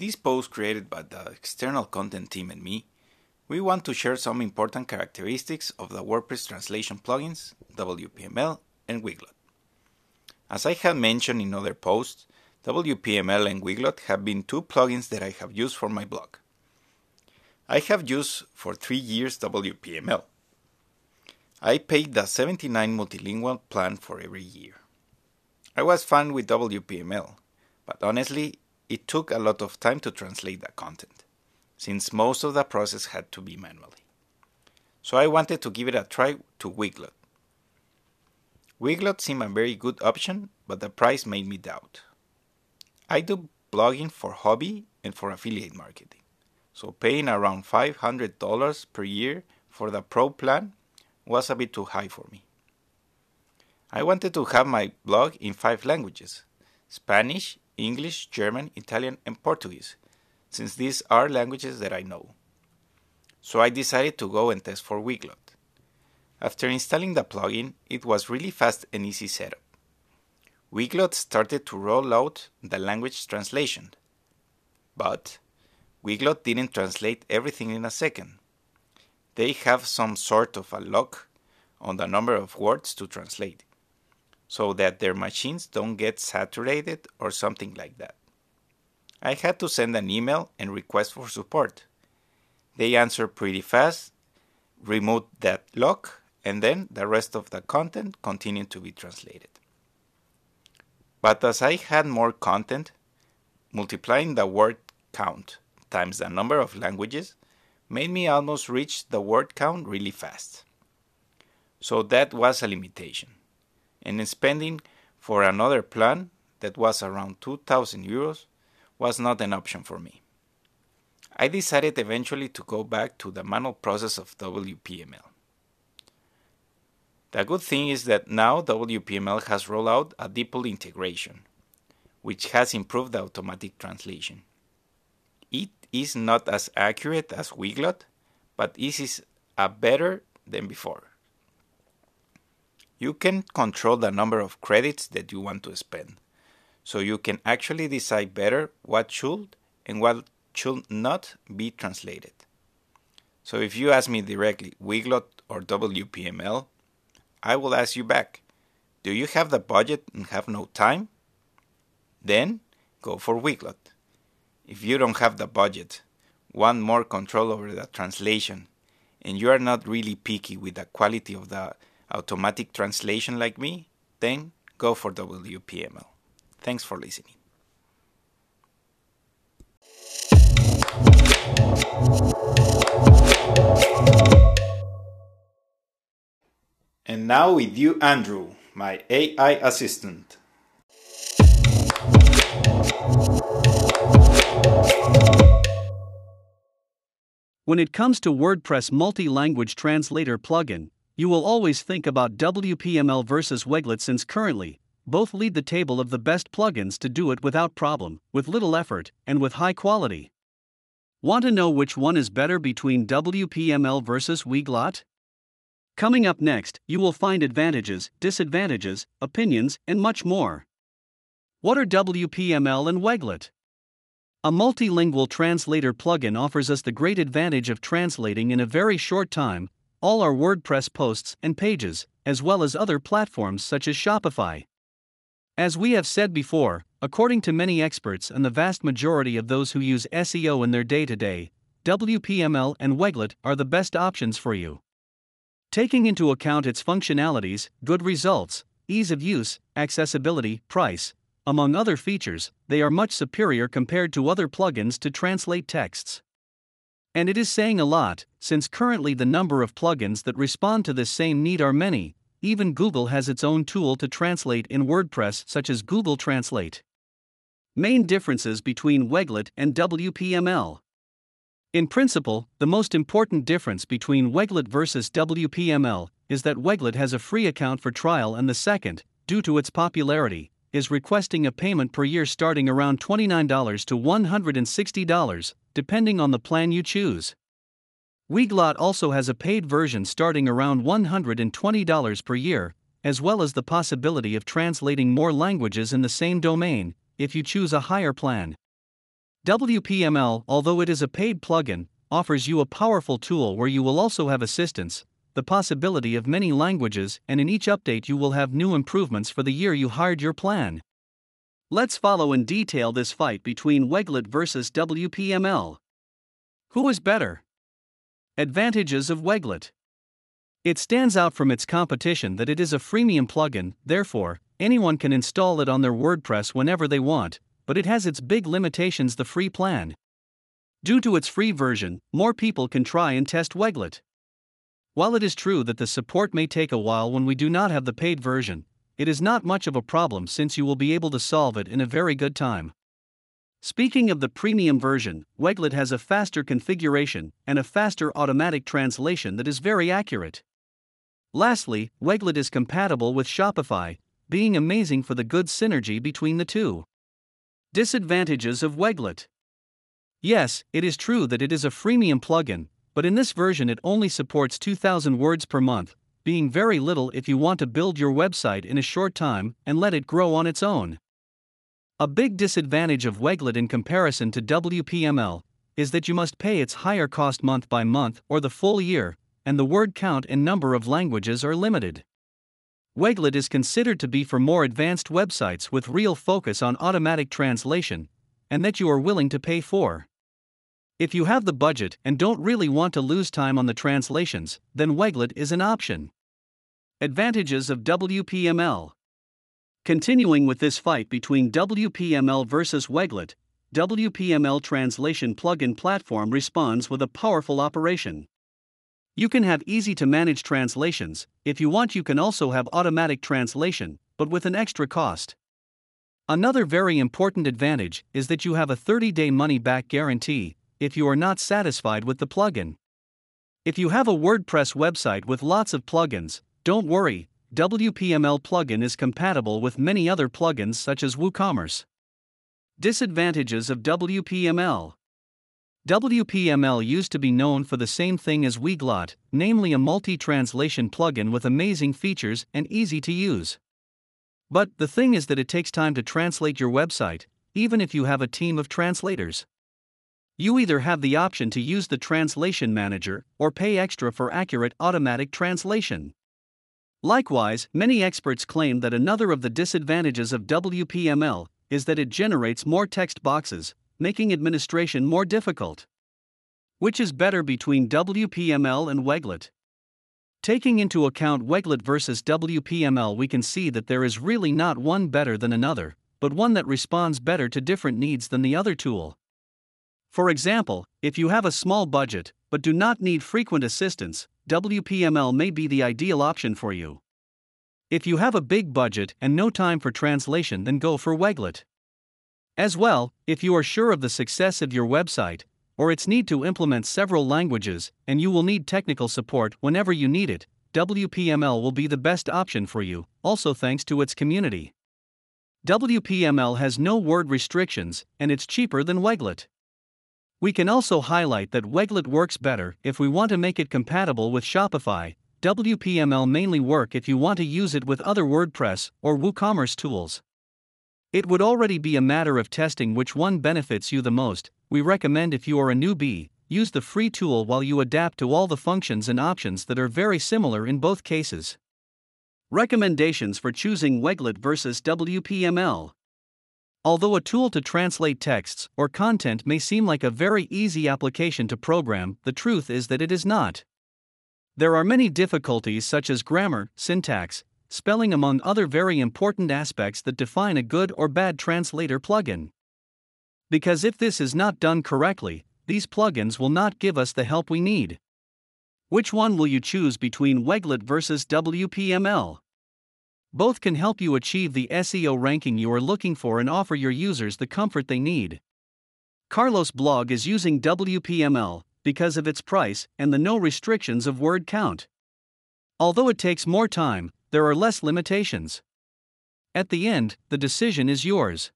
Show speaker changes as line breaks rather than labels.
this post created by the external content team and me, we want to share some important characteristics of the WordPress translation plugins, WPML and Weglot. As I have mentioned in other posts, WPML and Weglot have been two plugins that I have used for my blog. I have used for three years WPML. I paid the 79 multilingual plan for every year. I was fine with WPML, but honestly, it took a lot of time to translate the content, since most of the process had to be manually. So I wanted to give it a try to Weglot. Weglot seemed a very good option, but the price made me doubt. I do blogging for hobby and for affiliate marketing, so paying around $500 per year for the Pro plan was a bit too high for me. I wanted to have my blog in five languages Spanish, English, German, Italian, and Portuguese, since these are languages that I know. So I decided to go and test for Weglot. After installing the plugin, it was really fast and easy setup. Weglot started to roll out the language translation, but Weglot didn't translate everything in a second. They have some sort of a lock on the number of words to translate so that their machines don't get saturated or something like that. I had to send an email and request for support. They answered pretty fast, removed that lock, and then the rest of the content continued to be translated. But as I had more content, multiplying the word count times the number of languages made me almost reach the word count really fast. So that was a limitation and spending for another plan that was around 2000 euros was not an option for me. I decided eventually to go back to the manual process of WPML. The good thing is that now WPML has rolled out a DeepL integration, which has improved the automatic translation. It is not as accurate as Weglot, but it is a better than before. You can control the number of credits that you want to spend. So you can actually decide better what should and what should not be translated. So if you ask me directly, Weglot or WPML, I will ask you back, do you have the budget and have no time? Then go for Weglot. If you don't have the budget, want more control over the translation, and you are not really picky with the quality of the automatic translation like me, then go for WPML. Thanks for listening. And now with you, Andrew, my AI assistant.
When it comes to WordPress multi-language translator plugin, you will always think about WPML versus Weglot since currently, both lead the table of the best plugins to do it without problem, with little effort, and with high quality. Want to know which one is better between WPML versus Weglot? Coming up next, you will find advantages, disadvantages, opinions, and much more. What are WPML and Weglot? A multilingual translator plugin offers us the great advantage of translating in a very short time all our WordPress posts and pages, as well as other platforms such as Shopify. As we have said before, according to many experts and the vast majority of those who use SEO in their day to day, WPML and Weglot are the best options for you. Taking into account its functionalities, good results, ease of use, accessibility, price, among other features, they are much superior compared to other plugins to translate texts. And it is saying a lot, since currently the number of plugins that respond to this same need are many. Even Google has its own tool to translate in WordPress, such as Google Translate. Main differences between Weglot and WPML. In principle, the most important difference between Weglot versus WPML is that Weglot has a free account for trial, and the second, due to its popularity, is requesting a payment per year starting around $29 to $160, depending on the plan you choose. Weglot also has a paid version starting around $120 per year, as well as the possibility of translating more languages in the same domain if you choose a higher plan. WPML, although it is a paid plugin, offers you a powerful tool where you will also have assistance, the possibility of many languages, and in each update you will have new improvements for the year you hired your plan. Let's follow in detail this fight between Weglot versus WPML. Who is better? Advantages of Weglot. It stands out from its competition that it is a freemium plugin, therefore, anyone can install it on their WordPress whenever they want, but it has its big limitations the free plan. Due to its free version, more people can try and test Weglot. While it is true that the support may take a while when we do not have the paid version, it is not much of a problem since you will be able to solve it in a very good time. Speaking of the premium version, Weglot has a faster configuration and a faster automatic translation that is very accurate. Lastly, Weglot is compatible with Shopify, being amazing for the good synergy between the two. Disadvantages of Weglot Yes, it is true that it is a freemium plugin, but in this version it only supports 2000 words per month, being very little if you want to build your website in a short time and let it grow on its own. A big disadvantage of Weglot in comparison to WPML is that you must pay its higher cost month by month or the full year, and the word count and number of languages are limited. Weglot is considered to be for more advanced websites with real focus on automatic translation, and that you are willing to pay for. If you have the budget and don't really want to lose time on the translations, then Weglot is an option. Advantages of WPML Continuing with this fight between WPML versus Weglot, WPML translation plugin platform responds with a powerful operation. You can have easy to manage translations, if you want, you can also have automatic translation, but with an extra cost. Another very important advantage is that you have a 30 day money back guarantee, if you are not satisfied with the plugin. If you have a WordPress website with lots of plugins, don't worry, WPML plugin is compatible with many other plugins such as WooCommerce. Disadvantages of WPML WPML used to be known for the same thing as Weglot, namely a multi translation plugin with amazing features and easy to use. But the thing is that it takes time to translate your website, even if you have a team of translators. You either have the option to use the Translation Manager or pay extra for accurate automatic translation. Likewise, many experts claim that another of the disadvantages of WPML is that it generates more text boxes, making administration more difficult. Which is better between WPML and Weglot? Taking into account Weglot versus WPML, we can see that there is really not one better than another, but one that responds better to different needs than the other tool. For example, if you have a small budget but do not need frequent assistance, WPML may be the ideal option for you. If you have a big budget and no time for translation, then go for Weglot. As well, if you are sure of the success of your website, or its need to implement several languages, and you will need technical support whenever you need it, WPML will be the best option for you, also thanks to its community. WPML has no word restrictions, and it's cheaper than Weglot. We can also highlight that Weglot works better if we want to make it compatible with Shopify. WPML mainly work if you want to use it with other WordPress or WooCommerce tools. It would already be a matter of testing which one benefits you the most. We recommend if you are a newbie, use the free tool while you adapt to all the functions and options that are very similar in both cases. Recommendations for choosing Weglot versus WPML. Although a tool to translate texts or content may seem like a very easy application to program, the truth is that it is not. There are many difficulties such as grammar, syntax, spelling, among other very important aspects that define a good or bad translator plugin. Because if this is not done correctly, these plugins will not give us the help we need. Which one will you choose between Weglot versus WPML? Both can help you achieve the SEO ranking you are looking for and offer your users the comfort they need. Carlos blog is using WPML because of its price and the no restrictions of word count. Although it takes more time, there are less limitations. At the end, the decision is yours.